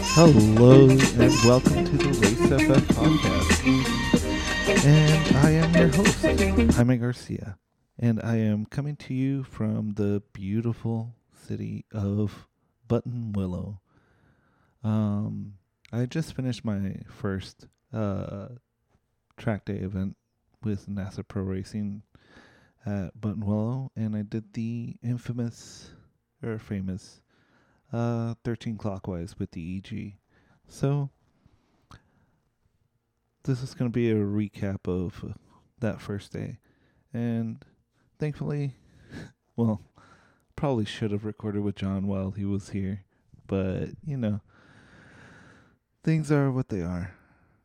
Hello and welcome to the Race FF podcast. And I am your host, Jaime Garcia. And I am coming to you from the beautiful city of Buttonwillow. Um, I just finished my first uh, track day event with NASA Pro Racing at Buttonwillow, and I did the infamous or famous uh, 13 clockwise with the EG. So, this is going to be a recap of that first day. And thankfully, well, probably should have recorded with John while he was here, but you know, things are what they are.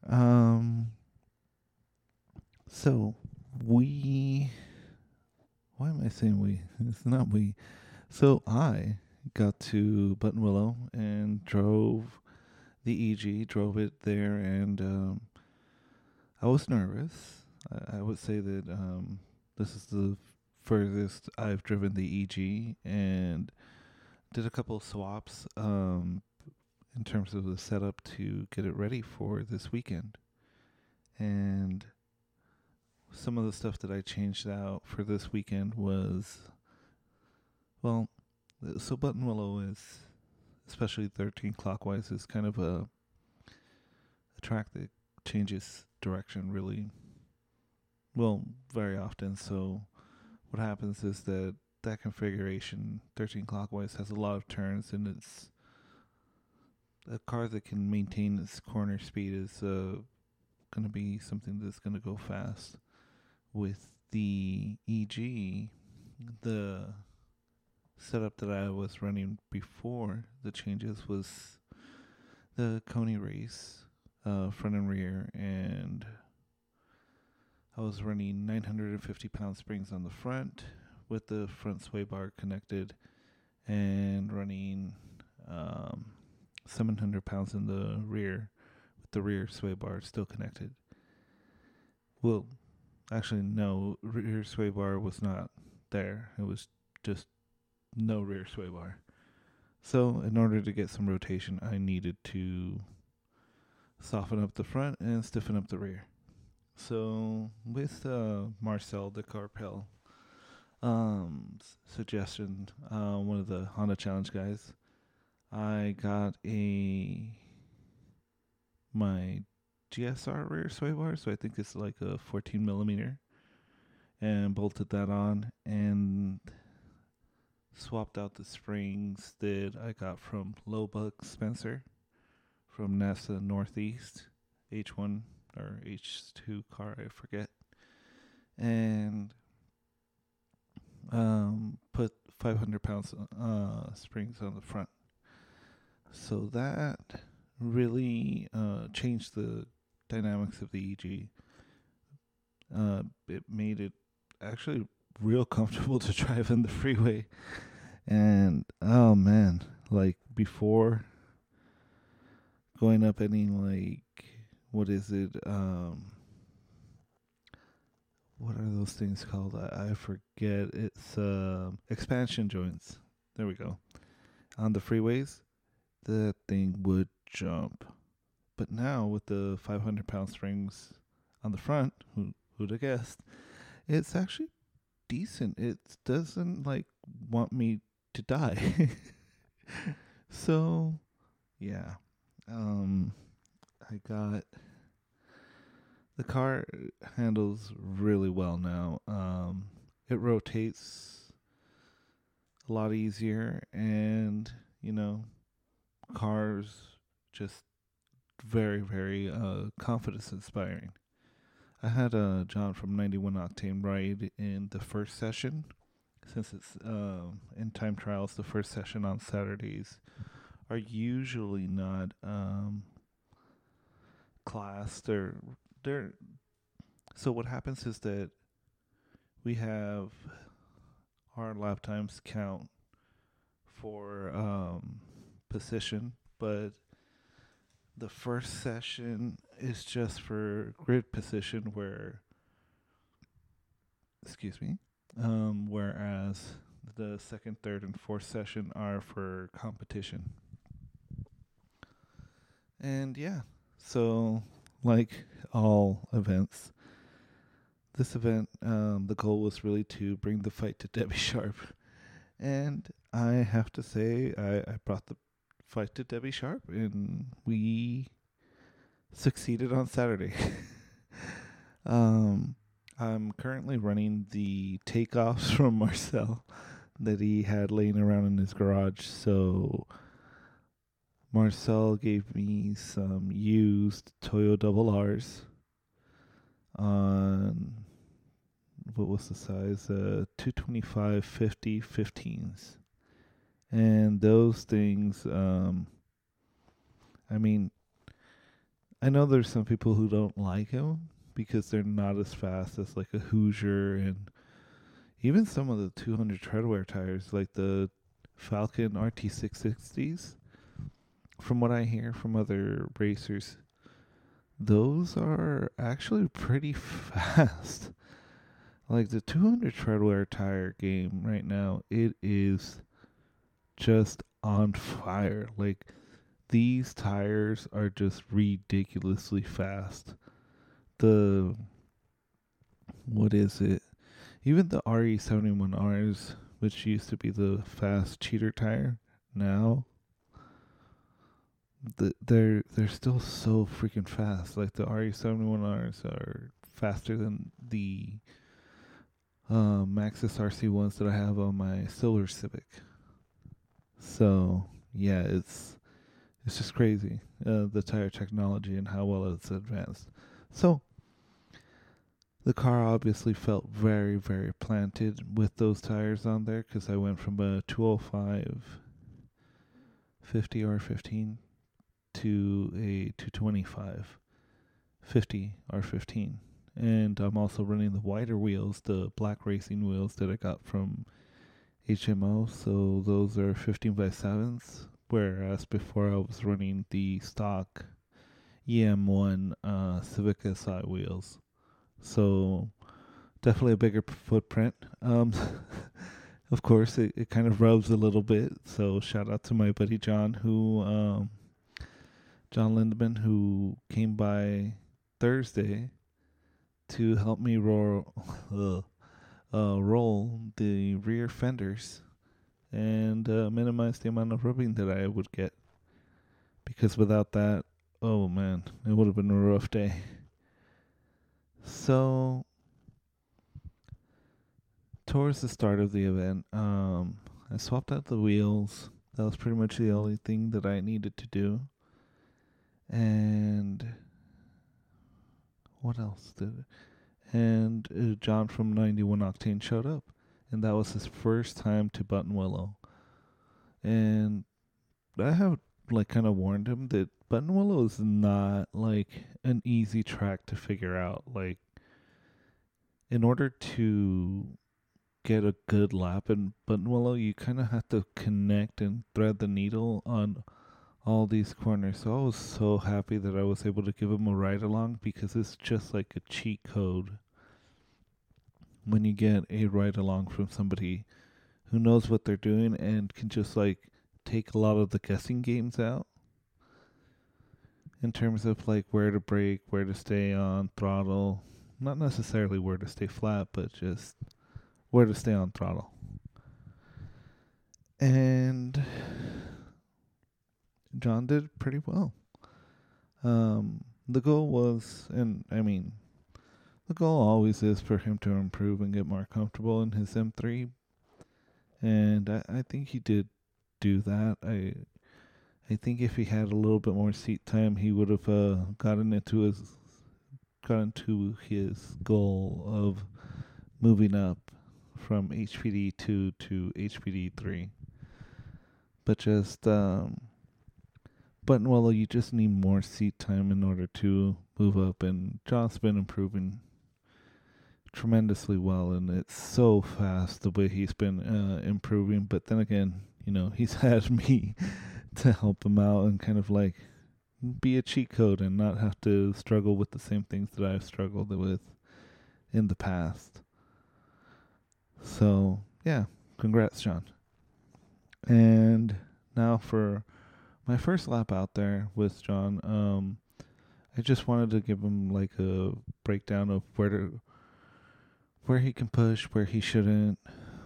Um, so we, why am I saying we? It's not we. So I got to Buttonwillow and drove the EG, drove it there, and um, I was nervous. I, I would say that um, this is the furthest I've driven the EG, and did a couple of swaps um, in terms of the setup to get it ready for this weekend. And some of the stuff that I changed out for this weekend was, well, so Buttonwillow is, especially 13 clockwise, is kind of a, a track that changes direction really, well, very often. So what happens is that that configuration, 13 clockwise, has a lot of turns and it's a car that can maintain its corner speed is uh, going to be something that's going to go fast. With the EG, the setup that I was running before the changes was the Koni race, uh, front and rear, and I was running 950 pound springs on the front with the front sway bar connected and running um, 700 pounds in the rear with the rear sway bar still connected. Well, actually, no, rear sway bar was not there. It was just no rear sway bar. So, in order to get some rotation, I needed to soften up the front and stiffen up the rear. So, with uh, Marcel de Carpel, um, suggestion, uh, one of the Honda Challenge guys, I got a my GSR rear sway bar, so I think it's like a 14 millimeter, and bolted that on and swapped out the springs that I got from Lowbuck Spencer from NASA Northeast H1 or H2 car, I forget, and um, put 500 pounds uh, springs on the front. So that really uh, changed the dynamics of the EG. Uh, it made it actually real comfortable to drive in the freeway. And oh man, like before going up any like what is it? Um what are those things called? I, I forget. It's um expansion joints. There we go. On the freeways, the thing would jump. But now with the 500 pound springs on the front, who who'd have guessed? It's actually decent. It doesn't like want me to die. so, yeah. Um I got the car handles really well now. Um it rotates a lot easier and, you know, cars just very very uh confidence inspiring. I had uh, John from 91 Octane ride in the first session, since it's uh, in time trials. The first session on Saturdays are usually not um, classed. They're they're so what happens is that we have our lap times count for um, position, but the first session is just for grid position where excuse me um, whereas the second third and fourth session are for competition And yeah, so like all events, this event, um, the goal was really to bring the fight to Debbie Sharp. And I have to say, I, I brought the fight to Debbie Sharp, and we succeeded on Saturday. um, I'm currently running the takeoffs from Marcel that he had laying around in his garage. So Marcel gave me some used Toyo double R's on what was the size? Uh, 225 50 15s. And those things, um, I mean, I know there's some people who don't like them because they're not as fast as like a Hoosier and even some of the 200 treadwear tires, like the Falken RT660s. From what I hear from other racers, those are actually pretty fast. Like the 200 treadwear tire game right now, it is just on fire. Like these tires are just ridiculously fast. The what is it? Even the RE71Rs, which used to be the fast cheater tire, now the, they're they're still so freaking fast. Like the RE71Rs are faster than the uh, Maxxis RC ones that I have on my Silver Civic. So yeah, it's it's just crazy uh, the tire technology and how well it's advanced. So the car obviously felt very very planted with those tires on there because I went from a 205 50 R15 to a 225 50 R15 and I'm also running the wider wheels, the black racing wheels that I got from HMO. So those are 15 by 7s, whereas before I was running the stock EM1 uh, Civic Si wheels. So definitely a bigger footprint. Um, of course, it, it kind of rubs a little bit. So shout out to my buddy John, who um, John Lindeman, who came by Thursday to help me roll uh, roll the rear fenders and uh, minimize the amount of rubbing that I would get. Because without that, oh man, it would have been a rough day. So, towards the start of the event, um, I swapped out the wheels. That was pretty much the only thing that I needed to do. And what else did? And uh, John from 91 Octane showed up. And that was his first time to Buttonwillow. And I have like kind of warned him that Buttonwillow is not like an easy track to figure out. Like, in order to get a good lap in Buttonwillow, you kind of have to connect and thread the needle on all these corners. So I was so happy that I was able to give him a ride along because it's just like a cheat code when you get a ride along from somebody who knows what they're doing and can just like take a lot of the guessing games out in terms of like where to brake, where to stay on throttle, not necessarily where to stay flat, but just where to stay on throttle. And John did pretty well. Um, the goal was, and I mean, the goal always is for him to improve and get more comfortable in his M3. And I, I think he did do that. I I think if he had a little bit more seat time, he would have uh, gotten into his gotten to his goal of moving up from HPD two to HPD three. But just um, Buttonwillow, you just need more seat time in order to move up, and John's been improving tremendously well, and it's so fast the way he's been uh, improving. But then again, you know, he's had me to help him out and kind of like be a cheat code and not have to struggle with the same things that I've struggled with in the past. So, yeah, congrats, John. And now for my first lap out there with John, um, I just wanted to give him like a breakdown of where to, where he can push, where he shouldn't,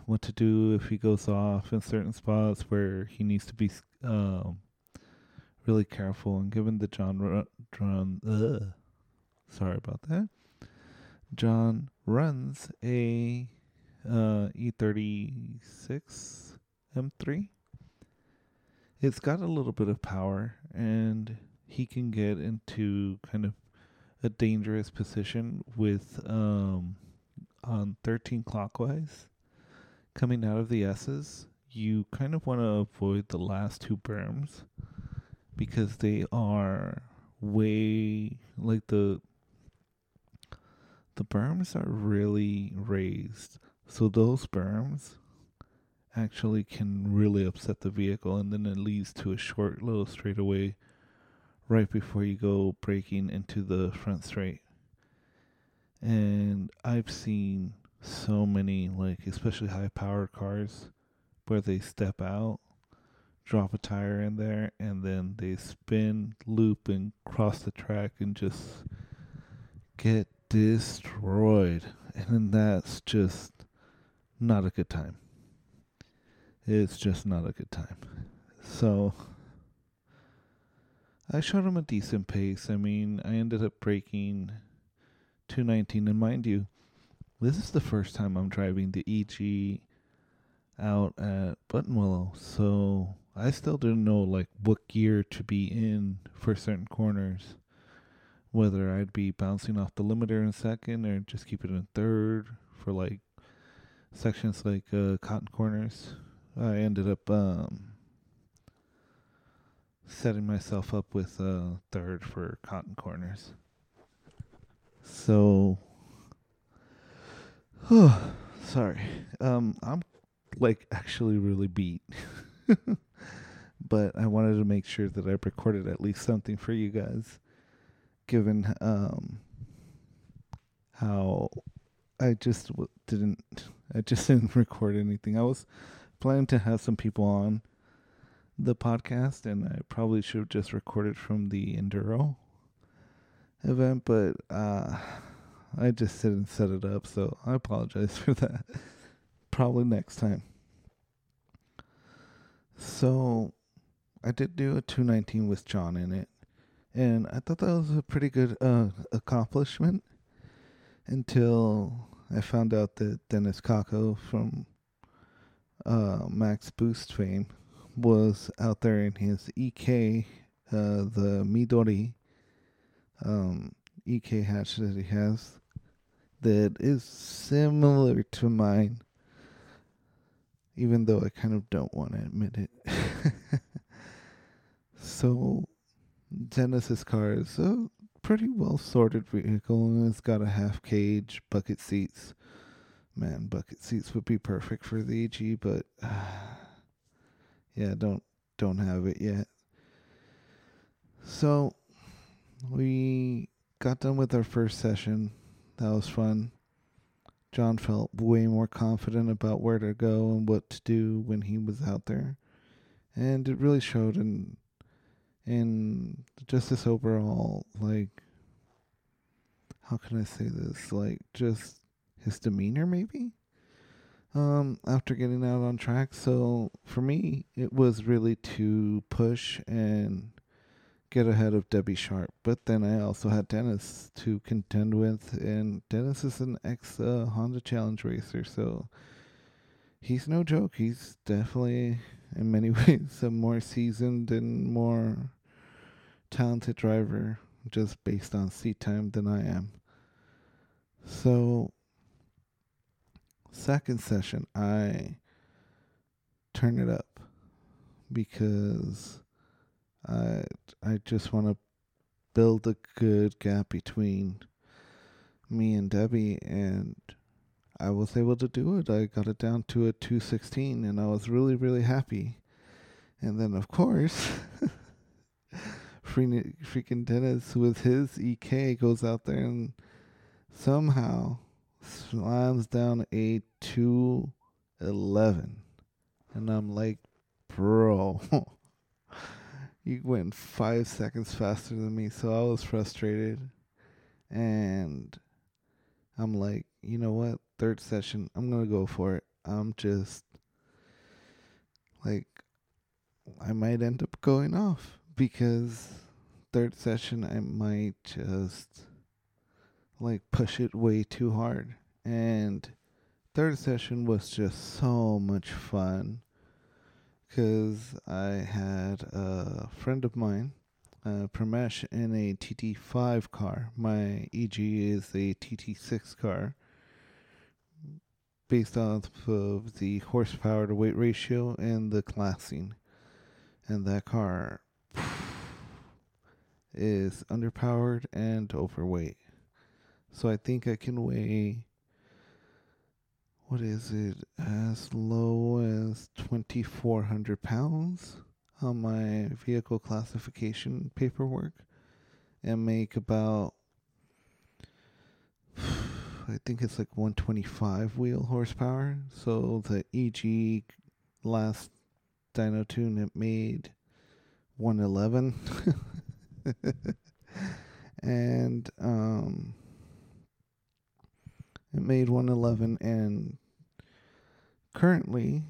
what to do if he goes off in certain spots where he needs to be um, really careful. And given that John, John, ugh, sorry about that, John runs a uh, E36 M3. It's got a little bit of power, and he can get into kind of a dangerous position with um, on 13 clockwise coming out of the S's. You kind of want to avoid the last two berms because they are way like the the berms are really raised. So those berms actually can really upset the vehicle and then it leads to a short little straightaway right before you go braking into the front straight. And I've seen so many like especially high power cars where they step out, drop a tire in there and then they spin, loop and cross the track and just get destroyed. And that's just not a good time. It's just not a good time. So I shot him a decent pace. I mean, I ended up breaking 219 and mind you, this is the first time I'm driving the EG out at Buttonwillow. So I still didn't know like what gear to be in for certain corners whether I'd be bouncing off the limiter in second or just keep it in third for like sections like uh, cotton corners. I ended up um, setting myself up with uh, third for cotton corners. So, oh, sorry. Um, I'm like actually really beat. but I wanted to make sure that I recorded at least something for you guys given um, how I just w- didn't, I just didn't record anything. I was planning to have some people on the podcast, and I probably should have just recorded from the Enduro event, but uh, I just didn't set it up, so I apologize for that. probably next time. So, I did do a 219 with John in it and I thought that was a pretty good uh, accomplishment until I found out that Dennis Kako from uh, Max Boost fame was out there in his EK, uh, the Midori um, EK hatch that he has that is similar to mine, even though I kind of don't want to admit it. so Dennis's car is a pretty well sorted vehicle. It's got a half cage, bucket seats. Man, bucket seats would be perfect for the EG, but uh, yeah, don't don't have it yet. So we got done with our first session. That was fun. John felt way more confident about where to go and what to do when he was out there. And it really showed in and just this overall like how can I say this? Like just his demeanor maybe? Um, after getting out on track. So for me it was really to push and get ahead of Debbie Sharp. But then I also had Dennis to contend with and Dennis is an ex uh, Honda Challenge racer, so he's no joke. He's definitely in many ways a more seasoned and more talented driver just based on seat time than I am. So, second session, I turn it up because I I just want to build a good gap between me and Debbie and I was able to do it. I got it down to a 216 and I was really really happy. And then of course freaking Dennis with his EK goes out there and somehow slams down a 211. And I'm like, bro, you went five seconds faster than me, so I was frustrated. And I'm like, you know what? Third session, I'm gonna go for it. I'm just like I might end up going off because third session I might just like push it way too hard. And third session was just so much fun because I had a friend of mine, uh, Pramesh, in a TT5 car. My EG is a TT6 car based off of the horsepower to weight ratio and the classing. And that car is underpowered and overweight. So I think I can weigh what is it? As low as 2400 pounds on my vehicle classification paperwork. And make about I think it's like 125 wheel horsepower. So the EG last dyno tune it made 111 and um it made 111 and currently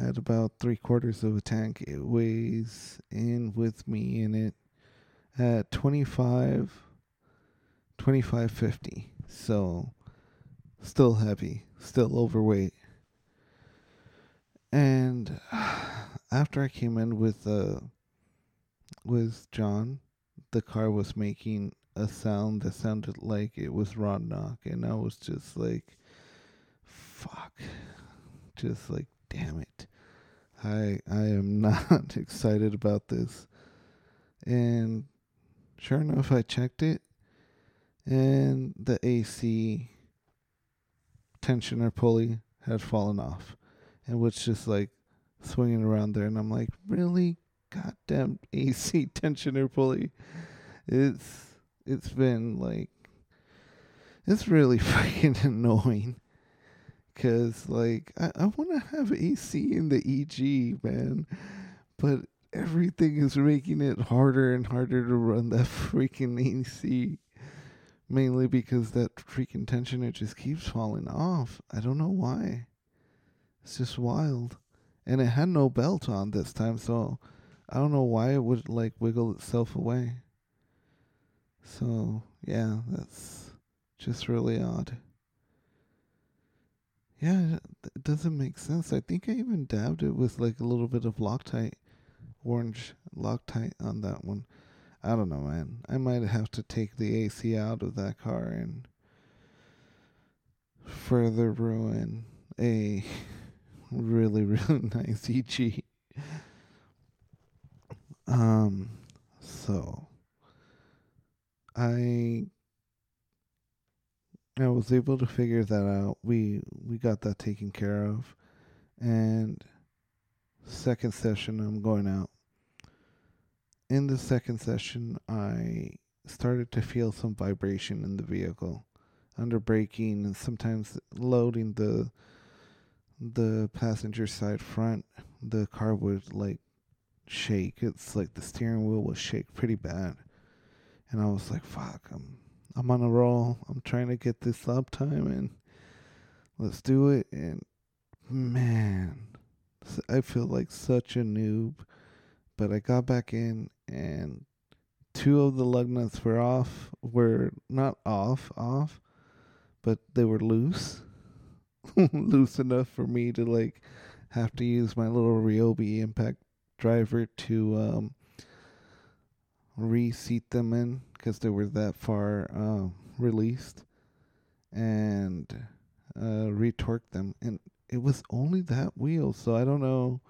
at about three quarters of a tank it weighs in with me in it at 25 2550 so still heavy still overweight. And after i came in with uh with john the car was making a sound that sounded like it was Rod Knock, and I was just like, "Fuck!" Just like, damn it, I I am not excited about this. And sure enough, I checked it, and the AC tensioner pulley had fallen off, and was just like swinging around there, and I'm like, really, goddamn AC tensioner pulley. It's it's been like it's really freaking annoying. Because like I, I want to have AC in the EG man but everything is making it harder and harder to run that freaking AC mainly because that freaking tensioner just keeps falling off. I don't know why. It's just wild. And it had no belt on this time so I don't know why it would like wiggle itself away so, yeah, that's just really odd. Yeah, it doesn't make sense. I think I even dabbed it with like a little bit of Loctite, orange Loctite on that one. I don't know, man. I might have to take the AC out of that car and further ruin a really, really nice EG. Um, so I I was able to figure that out. We we got that taken care of. And second session I'm going out. In the second session I started to feel some vibration in the vehicle under braking and sometimes loading the the passenger side front the car would like shake it's like the steering wheel would shake pretty bad and I was like, "Fuck, I'm I'm on a roll. I'm trying to get this uptime and let's do it." And man, I feel like such a noob, but I got back in and two of the lug nuts were off. Were not off, off, but they were loose, loose enough for me to like have to use my little Ryobi impact driver to um reseat them in because they were that far uh, released and uh, retorque them. And it was only that wheel, so I don't know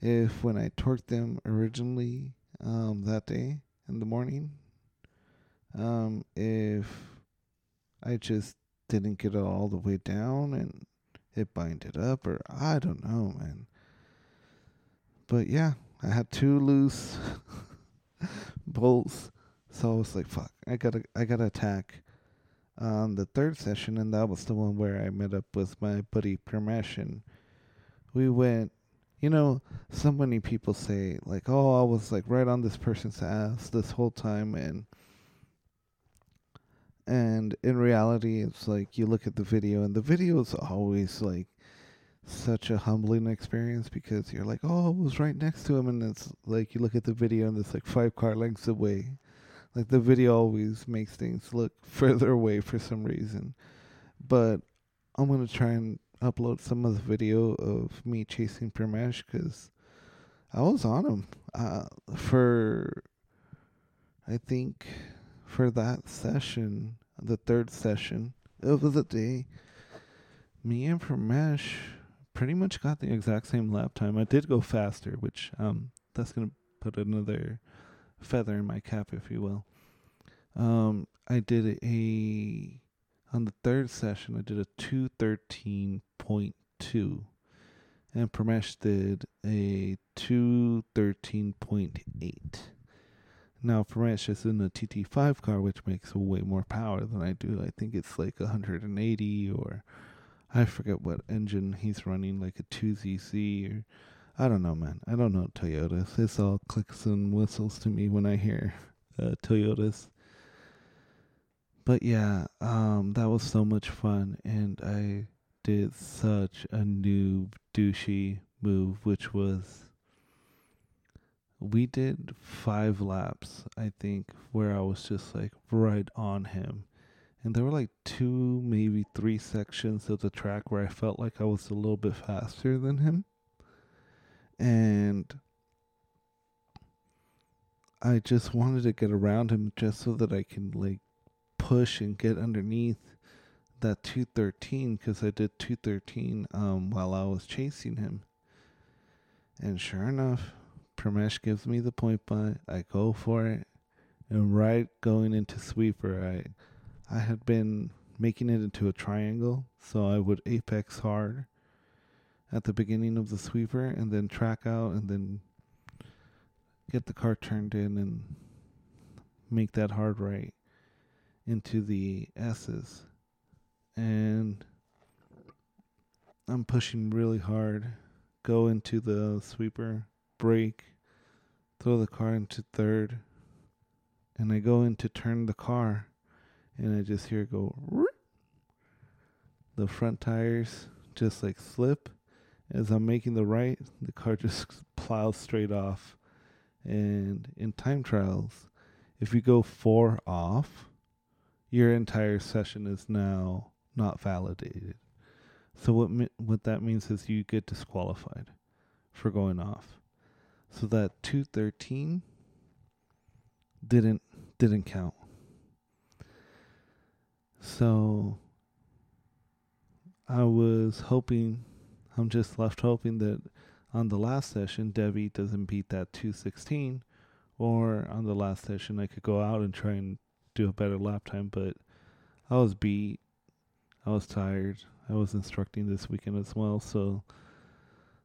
if when I torqued them originally um, that day in the morning, um, if I just didn't get it all the way down and it binded up, or I don't know, man. But yeah, I had two loose bolts. So I was like, fuck, I gotta, I gotta attack on the third session, and that was the one where I met up with my buddy Pramesh, and we went you know, so many people say like, "Oh, I was like right on this person's ass this whole time," and and in reality, it's like you look at the video, and the video is always like such a humbling experience because you're like, "Oh, I was right next to him," and it's like you look at the video, and it's like five car lengths away. Like the video always makes things look further away for some reason, but I'm gonna try and upload some of the video of me chasing Pramesh because I was on him uh, for, I think, for that session, the third session of the day. Me and Pramesh pretty much got the exact same lap time. I did go faster, which um that's gonna put another feather in my cap, if you will. Um, I did a on the third session. I did a two thirteen point two, and Pramesh did a two thirteen point eight. Now Pramesh is in a TT5 car, which makes way more power than I do. I think it's like 180 or I forget what engine he's running, like a 2ZZ or I don't know, man. I don't know Toyotas. It's all clicks and whistles to me when I hear uh, Toyotas. But yeah, um, that was so much fun, and I did such a noob douchey move, which was we did five laps, I think, where I was just like right on him. And there were like two, maybe three sections of the track where I felt like I was a little bit faster than him. And I just wanted to get around him just so that I can like push and get underneath that 213 because I did 213 um, while I was chasing him. And sure enough, Pramesh gives me the point by. I go for it. And right going into sweeper, I I had been making it into a triangle, so I would apex hard at the beginning of the sweeper and then track out and then get the car turned in and make that hard right into the S's. And I'm pushing really hard, go into the sweeper, brake, throw the car into third, and I go in to turn the car and I just hear it go. The front tires just like slip. As I'm making the right, the car just plows straight off. And in time trials, if you go four off, your entire session is now not validated. So what what that means is you get disqualified for going off. So that 213 didn't didn't count. So I was hoping, I'm just left hoping that on the last session, Debbie doesn't beat that 216, or on the last session, I could go out and try and do a better lap time. But I was beat, I was tired, I was instructing this weekend as well, so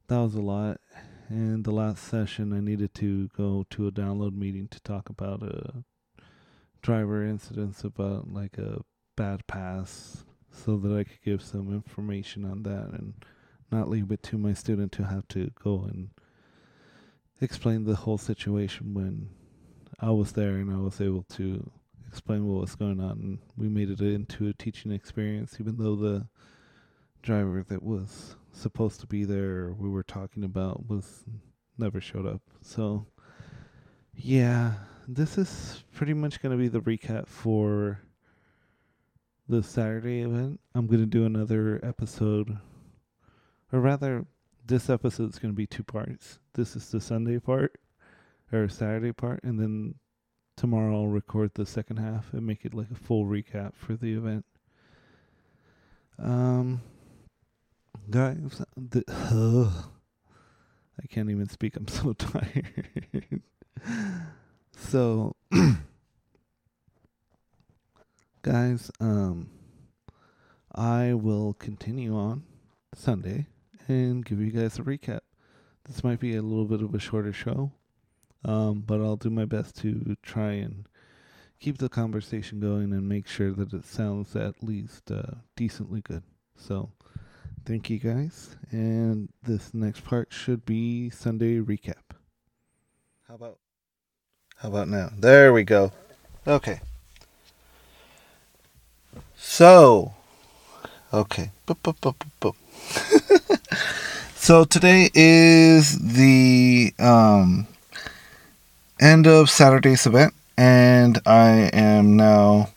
that was a lot. And the last session, I needed to go to a download meeting to talk about a driver incidents about like a bad pass so that I could give some information on that and not leave it to my student to have to go and explain the whole situation when I was there and I was able to explain what was going on and we made it into a teaching experience even though the driver that was supposed to be there we were talking about was never showed up. So yeah, this is pretty much going to be the recap for the Saturday event, I'm going to do another episode, or rather, this episode is going to be two parts. This is the Sunday part, or Saturday part, and then tomorrow I'll record the second half and make it like a full recap for the event. Um, guys, the, uh, I can't even speak. I'm so tired. so. guys, um, I will continue on Sunday and give you guys a recap. This might be a little bit of a shorter show, um, but I'll do my best to try and keep the conversation going and make sure that it sounds at least uh, decently good. So, Thank you guys. And this next part should be Sunday recap. How about How about now? There we go. Okay. So, okay. Boop, boop, boop, boop, boop. so today is the um, end of Saturday's event, and I am now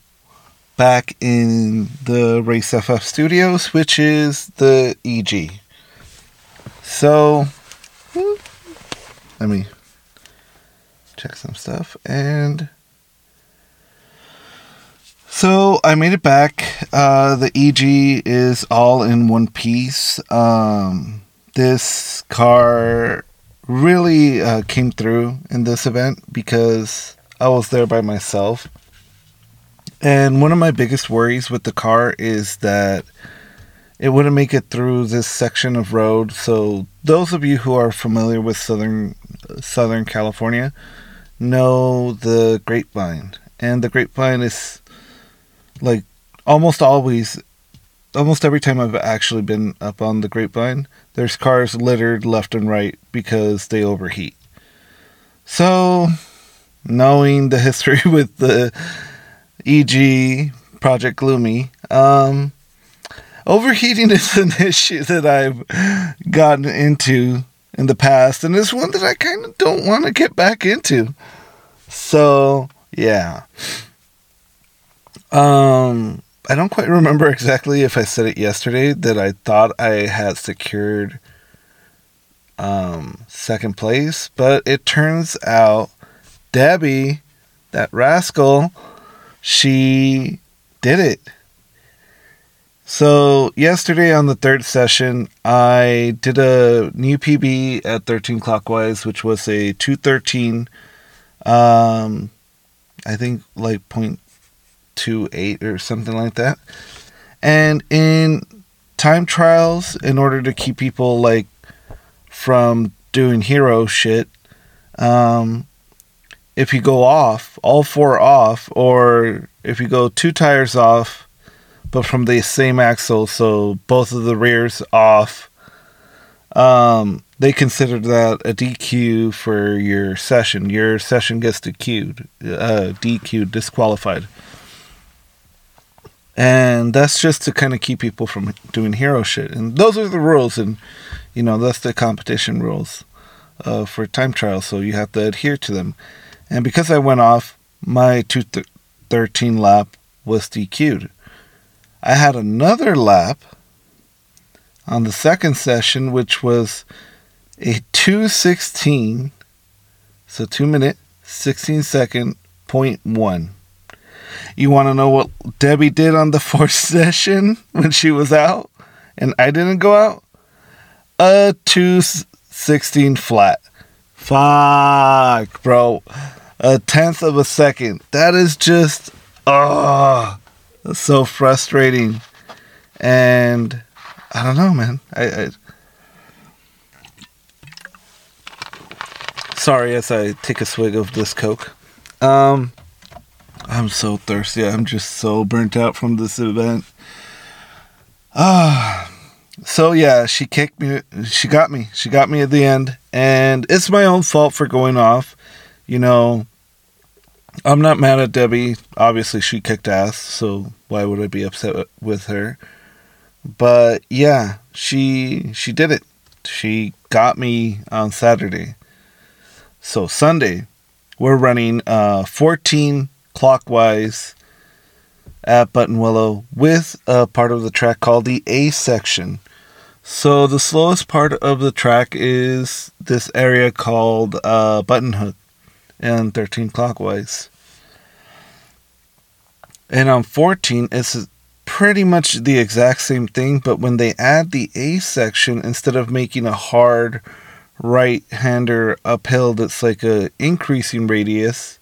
back in the Race FF studios, which is the EG. So, let me check some stuff and. So I made it back. Uh, the EG is all in one piece. Um, this car really uh, came through in this event because I was there by myself. And one of my biggest worries with the car is that it wouldn't make it through this section of road. So those of you who are familiar with southern Southern California know the Grapevine, and the Grapevine is like almost always, almost every time I've actually been up on the Grapevine, there's cars littered left and right because they overheat. So, knowing the history with the EG, Project Gloomy. Um, overheating is an issue that I've gotten into in the past, and it's one that I kind of don't want to get back into. So, yeah. Um, I don't quite remember exactly if I said it yesterday that I thought I had secured um, second place, but it turns out Debbie, that rascal, she did it. So, yesterday on the third session, I did a new PB at 13 clockwise, which was a 213, um, I think like 0.28 or something like that. And in time trials, in order to keep people like from doing hero shit, um, if you go off, all four off, or if you go two tires off, but from the same axle, so both of the rears off, um, they consider that a DQ for your session. Your session gets DQ'd, uh, DQ, disqualified. And that's just to kind of keep people from doing hero shit. And those are the rules, and you know that's the competition rules uh, for time trials. So you have to adhere to them. And because I went off, my 213 lap was DQ'd. I had another lap on the second session, which was a 216, so 2 minute, 16 second, point one. You want to know what Debbie did on the fourth session when she was out and I didn't go out? A 216 flat. Fuck, bro a tenth of a second. That is just oh, so frustrating. And I don't know, man. I, I sorry as I take a swig of this Coke. Um, I'm so thirsty. I'm just so burnt out from this event. Ah. So yeah, she kicked me. She got me. She got me at the end, and it's my own fault for going off you know, I'm not mad at Debbie. Obviously, she kicked ass, so why would I be upset with her? But yeah, she she did it. She got me on Saturday. So Sunday, we're running uh 14 clockwise at Buttonwillow with a part of the track called the A section. So the slowest part of the track is this area called uh, Button Hook and 13 clockwise. And on 14, it's pretty much the exact same thing, but when they add the A section, instead of making a hard right hander uphill that's like a increasing radius,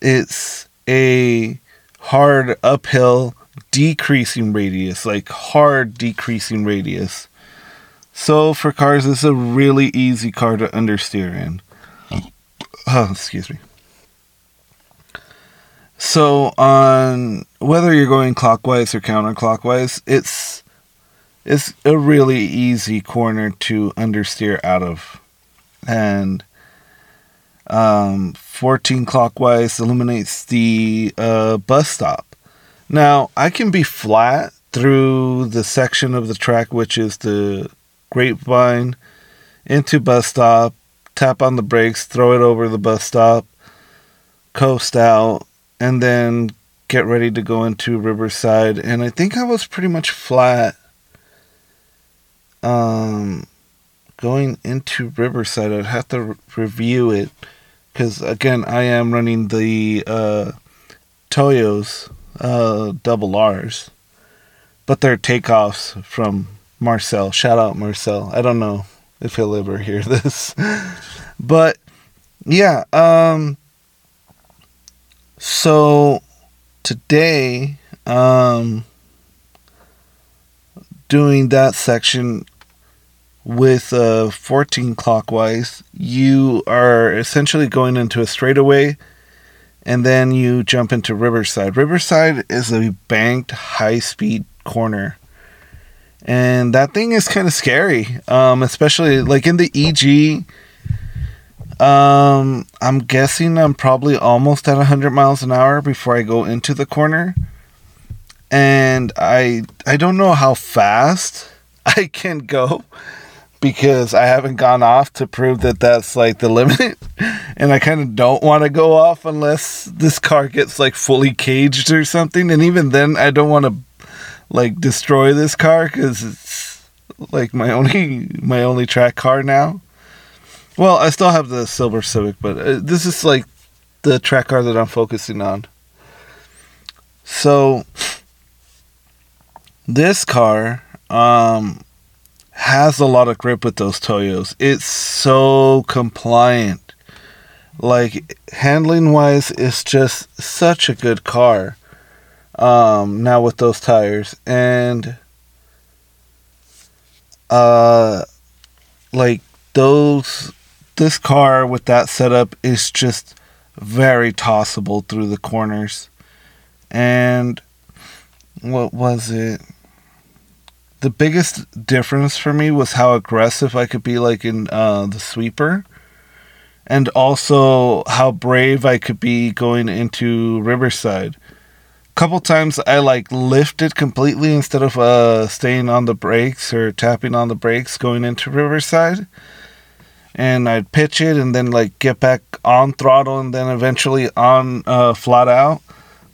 it's a hard uphill decreasing radius, like hard decreasing radius. So for cars, it's a really easy car to understeer in. Oh, excuse me. So on whether you're going clockwise or counterclockwise, it's it's a really easy corner to understeer out of. And um, 14 clockwise illuminates the uh, bus stop. Now, I can be flat through the section of the track, which is the grapevine, into bus stop, tap on the brakes, throw it over the bus stop, coast out, and then get ready to go into Riverside. And I think I was pretty much flat um, going into Riverside. I'd have to re- review it because, again, I am running the uh, Toyos uh, double R's, but they're takeoffs from Marcel. Shout out Marcel. I don't know if he'll ever hear this, but yeah. Um, so today, um, doing that section with uh, 14 clockwise, you are essentially going into a straightaway and then you jump into Riverside. Riverside is a banked high speed corner. And that thing is kind of scary, um, especially like in the EG. Um, I'm guessing I'm probably almost at 100 miles an hour before I go into the corner. And I I don't know how fast I can go because I haven't gone off to prove that that's like the limit. And I kind of don't want to go off unless this car gets like fully caged or something. And even then, I don't want to like destroy this car because it's like my only my only track car now. Well, I still have the silver Civic, but uh, this is like the track car that I'm focusing on. So this car um has a lot of grip with those Toyos. It's so compliant. Like handling wise, it's just such a good car. Um, now with those tires and uh, like those, this car with that setup is just very tossable through the corners. And what was it? The biggest difference for me was how aggressive I could be, like in uh, the sweeper, and also how brave I could be going into Riverside. A couple times I like lifted completely instead of uh, staying on the brakes or tapping on the brakes going into Riverside. And I'd pitch it and then like get back on throttle and then eventually on uh, flat out.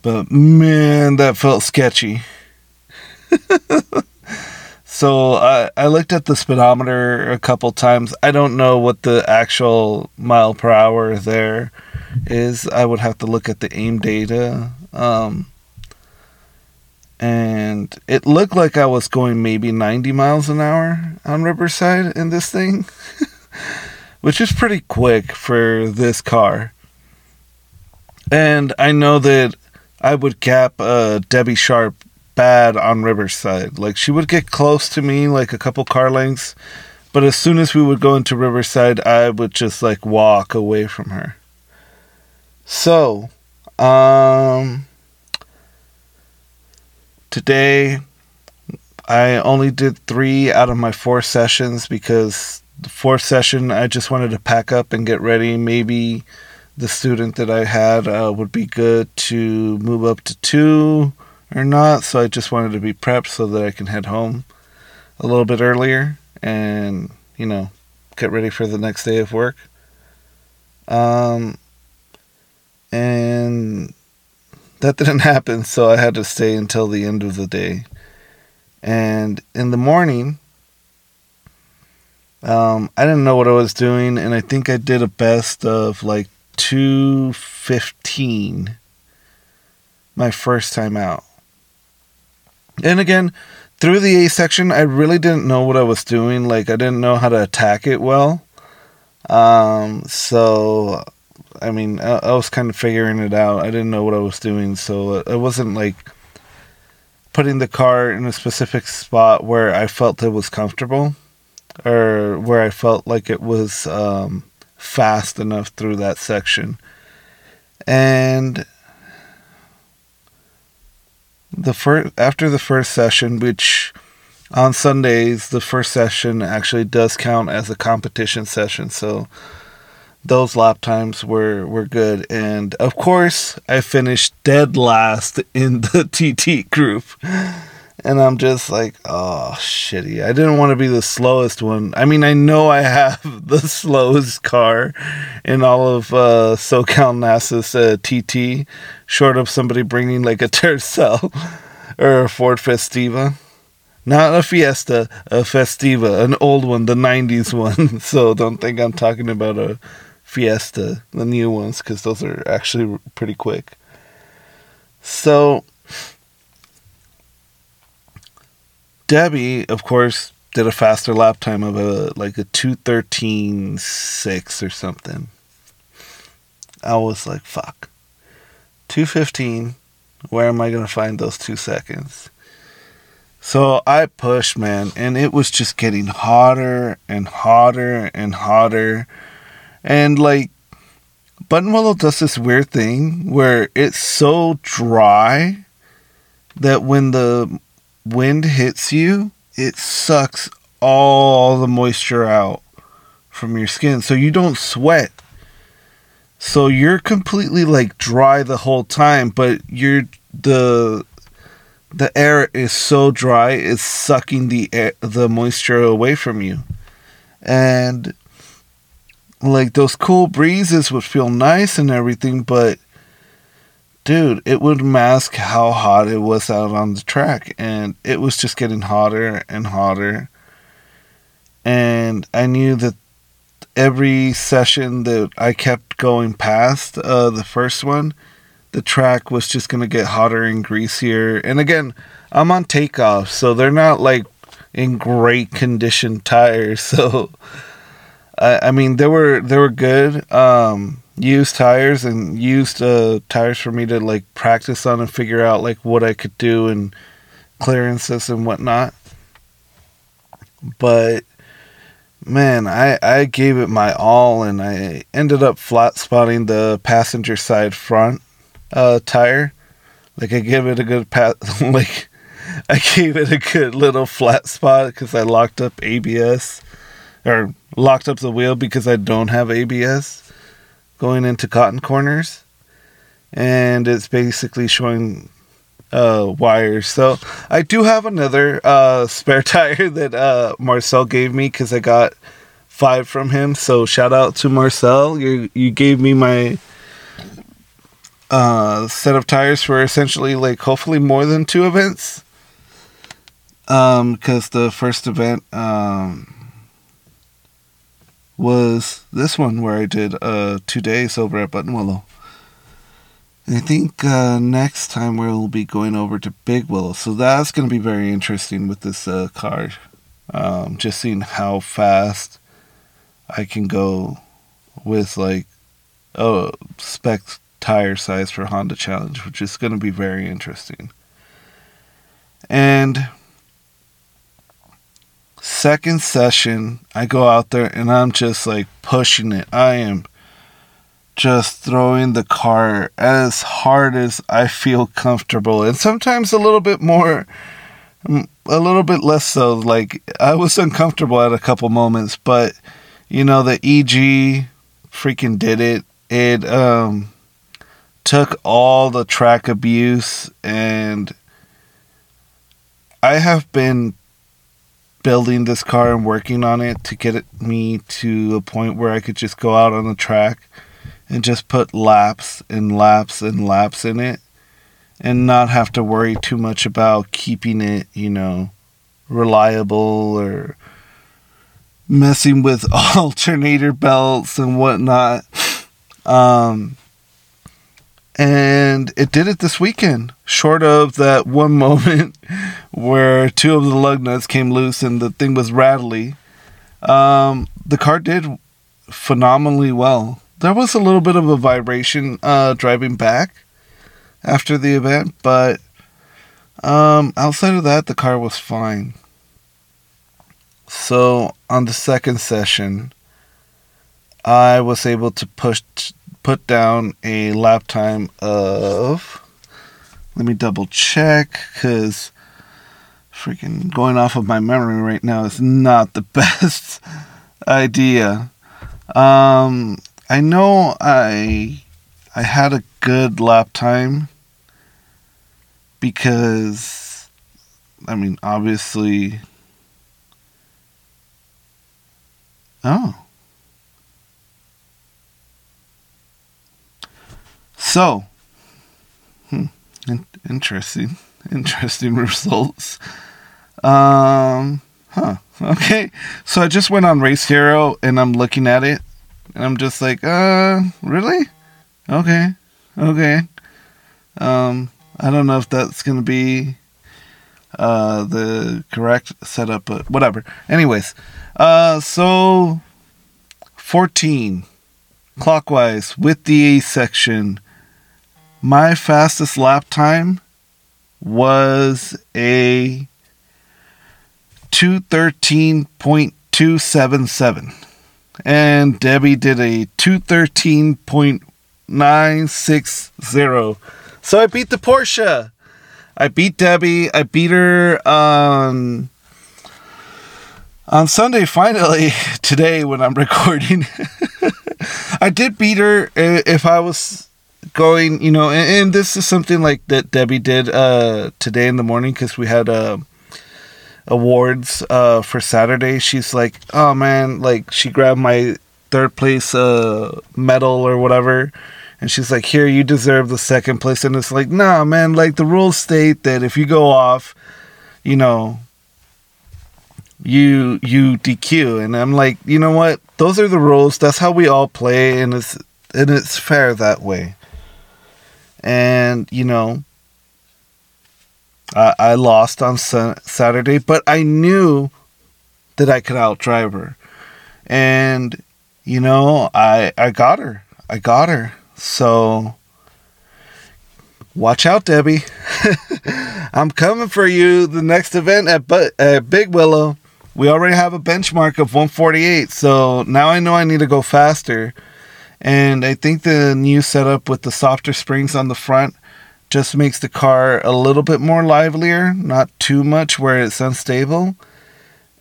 But man, that felt sketchy. So I, I looked at the speedometer a couple times. I don't know what the actual mile per hour there is. I would have to look at the aim data. Um, and it looked like I was going maybe 90 miles an hour on Riverside in this thing, which is pretty quick for this car. And I know that I would cap uh, Debbie Sharp bad on Riverside. Like she would get close to me like a couple car lengths, but as soon as we would go into Riverside, I would just like walk away from her. So, um today I only did 3 out of my 4 sessions because the fourth session I just wanted to pack up and get ready. Maybe the student that I had uh, would be good to move up to 2 or not. So I just wanted to be prepped so that I can head home a little bit earlier and, you know, get ready for the next day of work. Um, and that didn't happen, so I had to stay until the end of the day. And in the morning, um, I didn't know what I was doing, and I think I did a best of like 215 my first time out. And again, through the A section, I really didn't know what I was doing. Like, I didn't know how to attack it well. Um, so, I mean, I, I was kind of figuring it out. I didn't know what I was doing. So, it wasn't like putting the car in a specific spot where I felt it was comfortable or where I felt like it was um, fast enough through that section. And the first after the first session, which on Sundays, the first session actually does count as a competition session. So those lap times were, were good. And of course, I finished dead last in the TT group. And I'm just like, oh, shitty. I didn't want to be the slowest one. I mean, I know I have the slowest car in all of uh, SoCal NASA's uh, TT, short of somebody bringing like a Tercel or a Ford Festiva. Not a Fiesta, a Festiva, an old one, the 90s one. so don't think I'm talking about a Fiesta, the new ones, because those are actually pretty quick. So Debbie, of course, did a faster lap time of a like a two thirteen six or something. I was like, fuck. Two fifteen. Where am I gonna find those two seconds? So I pushed, man, and it was just getting hotter and hotter and hotter. And like Buttonwillow does this weird thing where it's so dry that when the wind hits you, it sucks all the moisture out from your skin. So you don't sweat. So you're completely like dry the whole time, but you're the the air is so dry it's sucking the air, the moisture away from you and like those cool breezes would feel nice and everything but dude it would mask how hot it was out on the track and it was just getting hotter and hotter and i knew that every session that i kept going past uh, the first one the track was just going to get hotter and greasier. And again, I'm on takeoff, so they're not like in great condition tires. So I, mean, they were they were good um, used tires and used uh, tires for me to like practice on and figure out like what I could do and clearances and whatnot. But man, I, I gave it my all and I ended up flat spotting the passenger side front uh, tire. Like I gave it a good pat, like I gave it a good little flat spot because I locked up ABS or locked up the wheel because I don't have ABS going into cotton corners, and it's basically showing uh, wires. So I do have another uh, spare tire that uh, Marcel gave me because I got five from him. So shout out to Marcel. You you gave me my uh, set of tires for essentially like hopefully more than two events. Um, because the first event um was this one where I did uh two days over at Buttonwillow. I think uh, next time we'll be going over to Big Willow, so that's going to be very interesting with this uh, car. Um, just seeing how fast I can go with like oh spec tire size for Honda Challenge, which is going to be very interesting. And second session, I go out there and I'm just like pushing it. I am just throwing the car as hard as I feel comfortable, and sometimes a little bit more, a little bit less so. Like I was uncomfortable at a couple moments, but you know the EG freaking did it. It um took all the track abuse and I have been building this car and working on it to get it, me to a point where I could just go out on the track and just put laps and laps and laps in it and not have to worry too much about keeping it, you know, reliable or messing with alternator belts and whatnot. Um, and it did it this weekend, short of that one moment where two of the lug nuts came loose and the thing was rattly. Um, the car did phenomenally well. There was a little bit of a vibration uh, driving back after the event, but um, outside of that, the car was fine. So on the second session, I was able to push put down a lap time of. Let me double check because freaking going off of my memory right now is not the best idea. Um, I know I I had a good lap time because I mean obviously Oh. So, hmm, interesting, interesting results. Um, huh. Okay. So I just went on Race Hero and I'm looking at it and I'm just like, uh, really? Okay. Okay. Um, I don't know if that's going to be uh the correct setup, but whatever. Anyways, uh so 14 clockwise with the A section. My fastest lap time was a 213.277 and Debbie did a 213.960. So I beat the Porsche. I beat Debbie. I beat her on on Sunday finally today when I'm recording. I did beat her eh, if I was going, you know, and, and, this is something like that Debbie did uh today in the morning cuz we had uh awards uh for Saturday. She's like, "Oh man, like she grabbed my third place uh medal or whatever." And she's like, "Here, you deserve the second place." And it's like, "Nah, man. Like the rules state that if you go off, you know, you you DQ." And I'm like, you know what? Those are the rules. That's how we all play, and it's and it's fair that way. And you know, I, I lost on sa- Saturday, but I knew that I could outdrive her, and you know, I I got her. I got her. So watch out, Debbie. I'm coming for you. The next event at, but, at Big Willow. We already have a benchmark of 148, so now I know I need to go faster. And I think the new setup with the softer springs on the front just makes the car a little bit more livelier, not too much where it's unstable.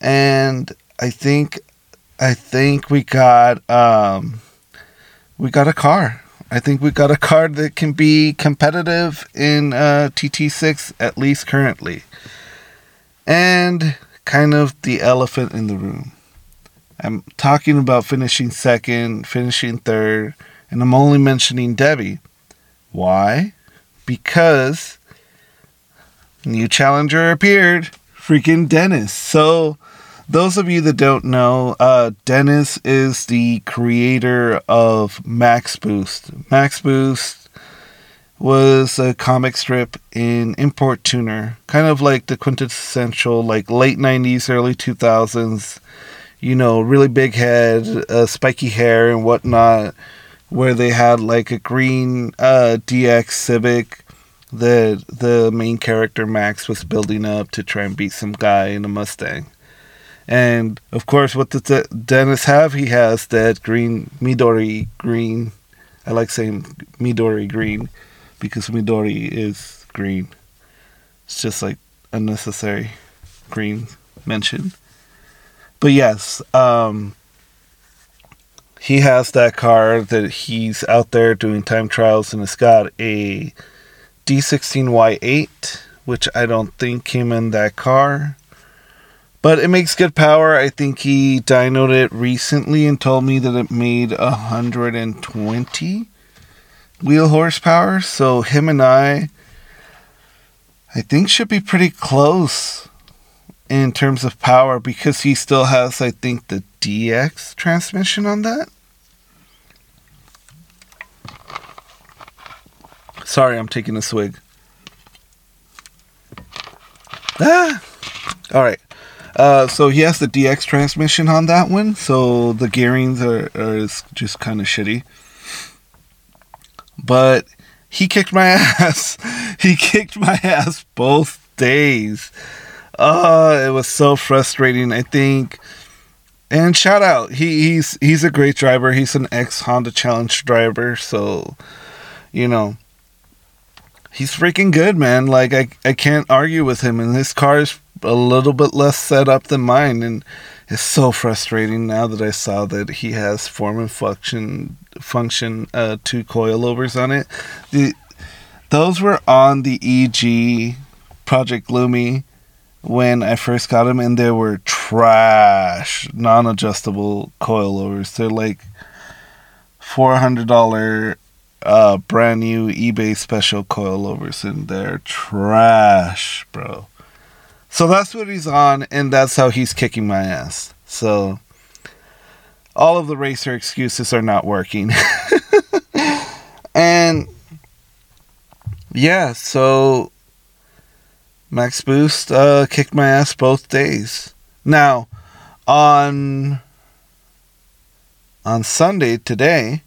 And I think I think we got um we got a car. I think we got a car that can be competitive in uh, TT6 at least currently. And kind of the elephant in the room. I'm talking about finishing second, finishing third, and I'm only mentioning Debbie. Why? Because new challenger appeared, freaking Dennis. So, those of you that don't know, uh, Dennis is the creator of Max Boost. Max Boost was a comic strip in Import Tuner, kind of like the quintessential, like late 90s, early 2000s, you know, really big head, uh, spiky hair, and whatnot, where they had like a green uh, DX Civic that the main character Max was building up to try and beat some guy in a Mustang. And of course, what does Dennis have? He has that green Midori green. I like saying Midori green because Midori is green. It's just like unnecessary green mention. But yes, um, he has that car that he's out there doing time trials, and it's got a D16Y8, which I don't think came in that car. But it makes good power. I think he dynoed it recently and told me that it made 120 wheel horsepower. So him and I, I think, should be pretty close in terms of power because he still has, I think, the DX transmission on that. Sorry, I'm taking a swig. Ah! All right. Uh, so he has the DX transmission on that one, so the gearings are, are just kind of shitty but he kicked my ass. he kicked my ass both days. Uh, it was so frustrating. I think. And shout out, he, he's he's a great driver. He's an ex Honda Challenge driver, so you know he's freaking good, man. Like I I can't argue with him, and his car is a little bit less set up than mine, and it's so frustrating now that I saw that he has form and function function uh, two coilovers on it. The those were on the EG Project Gloomy when I first got them, and they were trash, non-adjustable coilovers. They're like four hundred dollar uh, brand new eBay special coilovers, and they're trash, bro. So that's what he's on, and that's how he's kicking my ass. So all of the racer excuses are not working. and yeah, so Max Boost uh, kicked my ass both days. Now, on on Sunday today,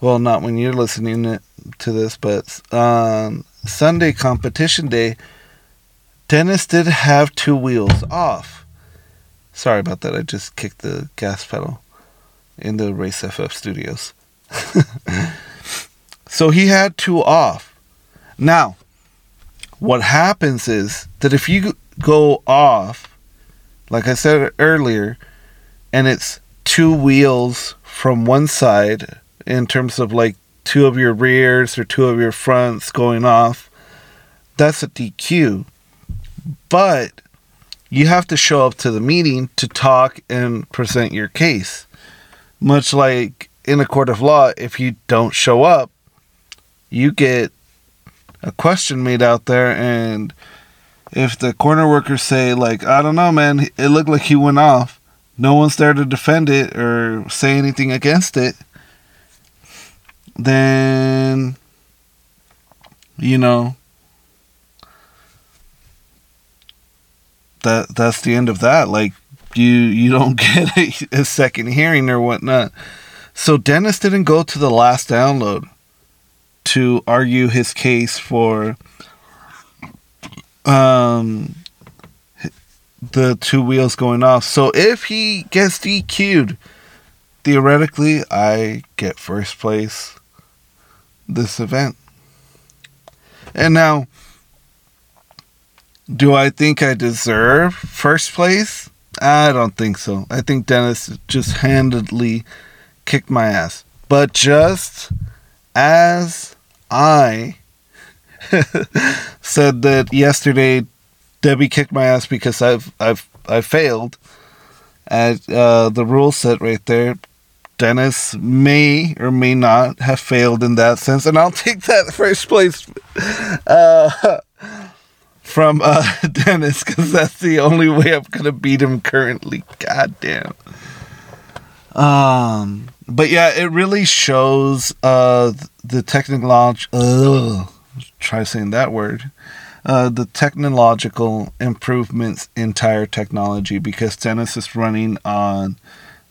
well, not when you're listening to this, but on Sunday competition day, Dennis did have two wheels off. Sorry about that. I just kicked the gas pedal in the Race FF studios. so he had two off. Now, what happens is that if you go off, like I said earlier, and it's two wheels from one side in terms of like two of your rears or two of your fronts going off, that's a DQ. But you have to show up to the meeting to talk and present your case. Much like in a court of law, if you don't show up, you get a question made out there and if the corner workers say like i don't know man it looked like he went off no one's there to defend it or say anything against it then you know that that's the end of that. Like you you don't get a, a second hearing or whatnot. So Dennis didn't go to the last download to argue his case for um the two wheels going off. So if he gets DQ'd, theoretically I get first place this event. And now do I think I deserve first place? I don't think so. I think Dennis just handedly kicked my ass. But just as I said that yesterday, Debbie kicked my ass because I've I've I failed at uh, the rule set right there. Dennis may or may not have failed in that sense, and I'll take that first place. Uh, from uh, Dennis because that's the only way I'm gonna beat him currently. God damn. Um, but yeah, it really shows uh the technology. Uh, try saying that word. Uh, the technological improvements in tire technology because Dennis is running on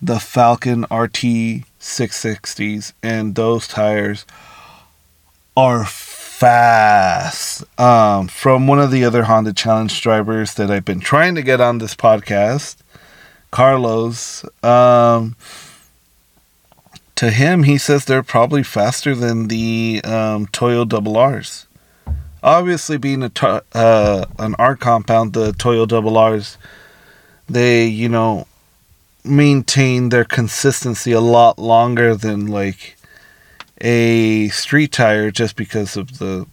the Falken RT 660s and those tires are fast. Um, from one of the other Honda Challenge drivers that I've been trying to get on this podcast, Carlos. Um, to him, he says they're probably faster than the um, Toyo Double R's. Obviously, being a uh, an R compound, the Toyo Double R's, they you know maintain their consistency a lot longer than like a street tire just because of the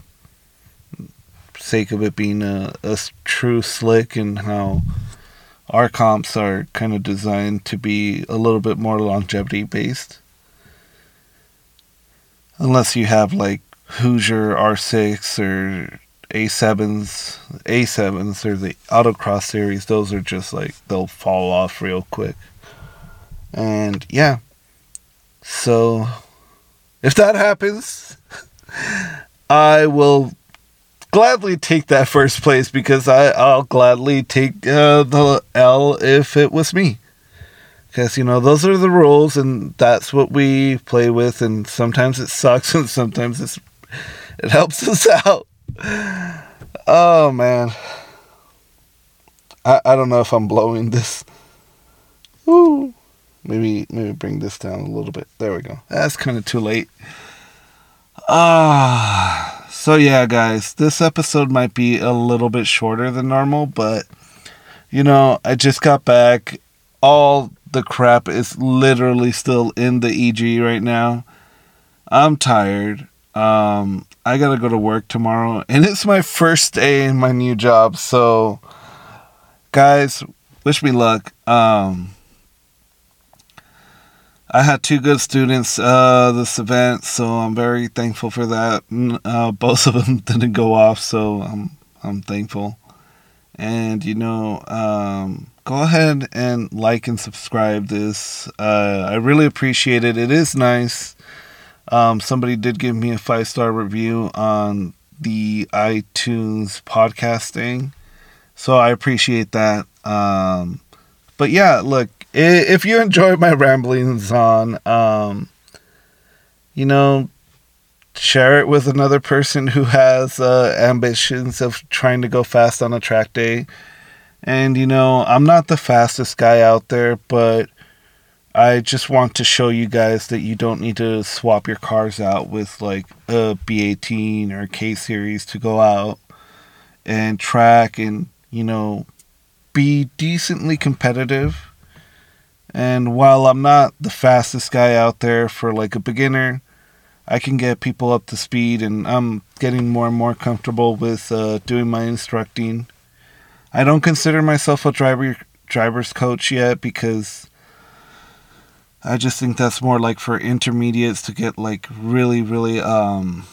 sake of it being a, a true slick and how R comps are kind of designed to be a little bit more longevity based. Unless you have like Hoosier R6 or A7s, A7s or the autocross series, those are just like they'll fall off real quick. And yeah. So if that happens, I will gladly take that first place because I, I'll gladly take uh, the L if it was me. Because, you know, those are the rules and that's what we play with. And sometimes it sucks and sometimes it's, it helps us out. Oh, man. I, I don't know if I'm blowing this. Maybe maybe bring this down a little bit. There we go. That's kind of too late. Ah, So, yeah, guys, this episode might be a little bit shorter than normal, but you know, I just got back. All the crap is literally still in the EG right now. I'm tired. Um, I gotta go to work tomorrow, and it's my first day in my new job. So, guys, wish me luck. Um, I had two good students uh, this event, so I'm very thankful for that. Uh, both of them didn't go off, so I'm I'm thankful. And you know, um, go ahead and like and subscribe this. Uh, I really appreciate it. It is nice um, somebody did give me a five star review on the iTunes podcasting, so I appreciate that. Um, but yeah, look, if you enjoy my ramblings on, um, you know, share it with another person who has uh, ambitions of trying to go fast on a track day. And you know, I'm not the fastest guy out there, but I just want to show you guys that you don't need to swap your cars out with like a B18 or K series to go out and track and, you know, be decently competitive. And while I'm not the fastest guy out there for like a beginner, I can get people up to speed and I'm getting more and more comfortable with uh, doing my instructing. I don't consider myself a driver driver's coach yet because I just think that's more like for intermediates to get like really, really um,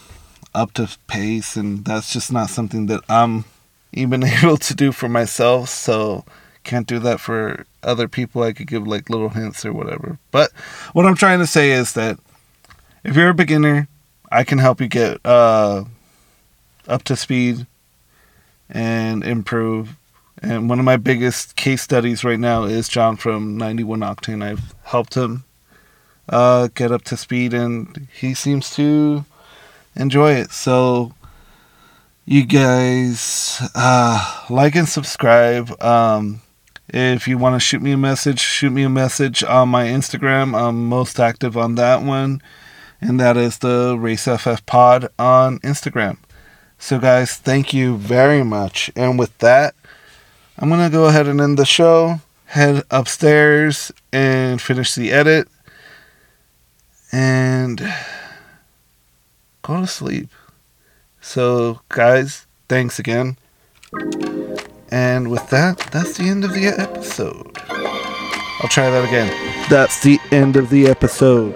up to pace, and that's just not something that I'm even able to do for myself. So can't do that for other people. I could give like little hints or whatever. But what I'm trying to say is that if you're a beginner, I can help you get uh, up to speed and improve. And one of my biggest case studies right now is John from 91 Octane. I've helped him uh, get up to speed, and he seems to enjoy it. So, you guys uh, like and subscribe. Um, if you want to shoot me a message, shoot me a message on my Instagram. I'm most active on that one, and that is the Race FF Pod on Instagram. So, guys, thank you very much. And with that, I'm going to go ahead and end the show, head upstairs, and finish the edit, and go to sleep. So, guys, thanks again. And with that, that's the end of the episode. I'll try that again. That's the end of the episode.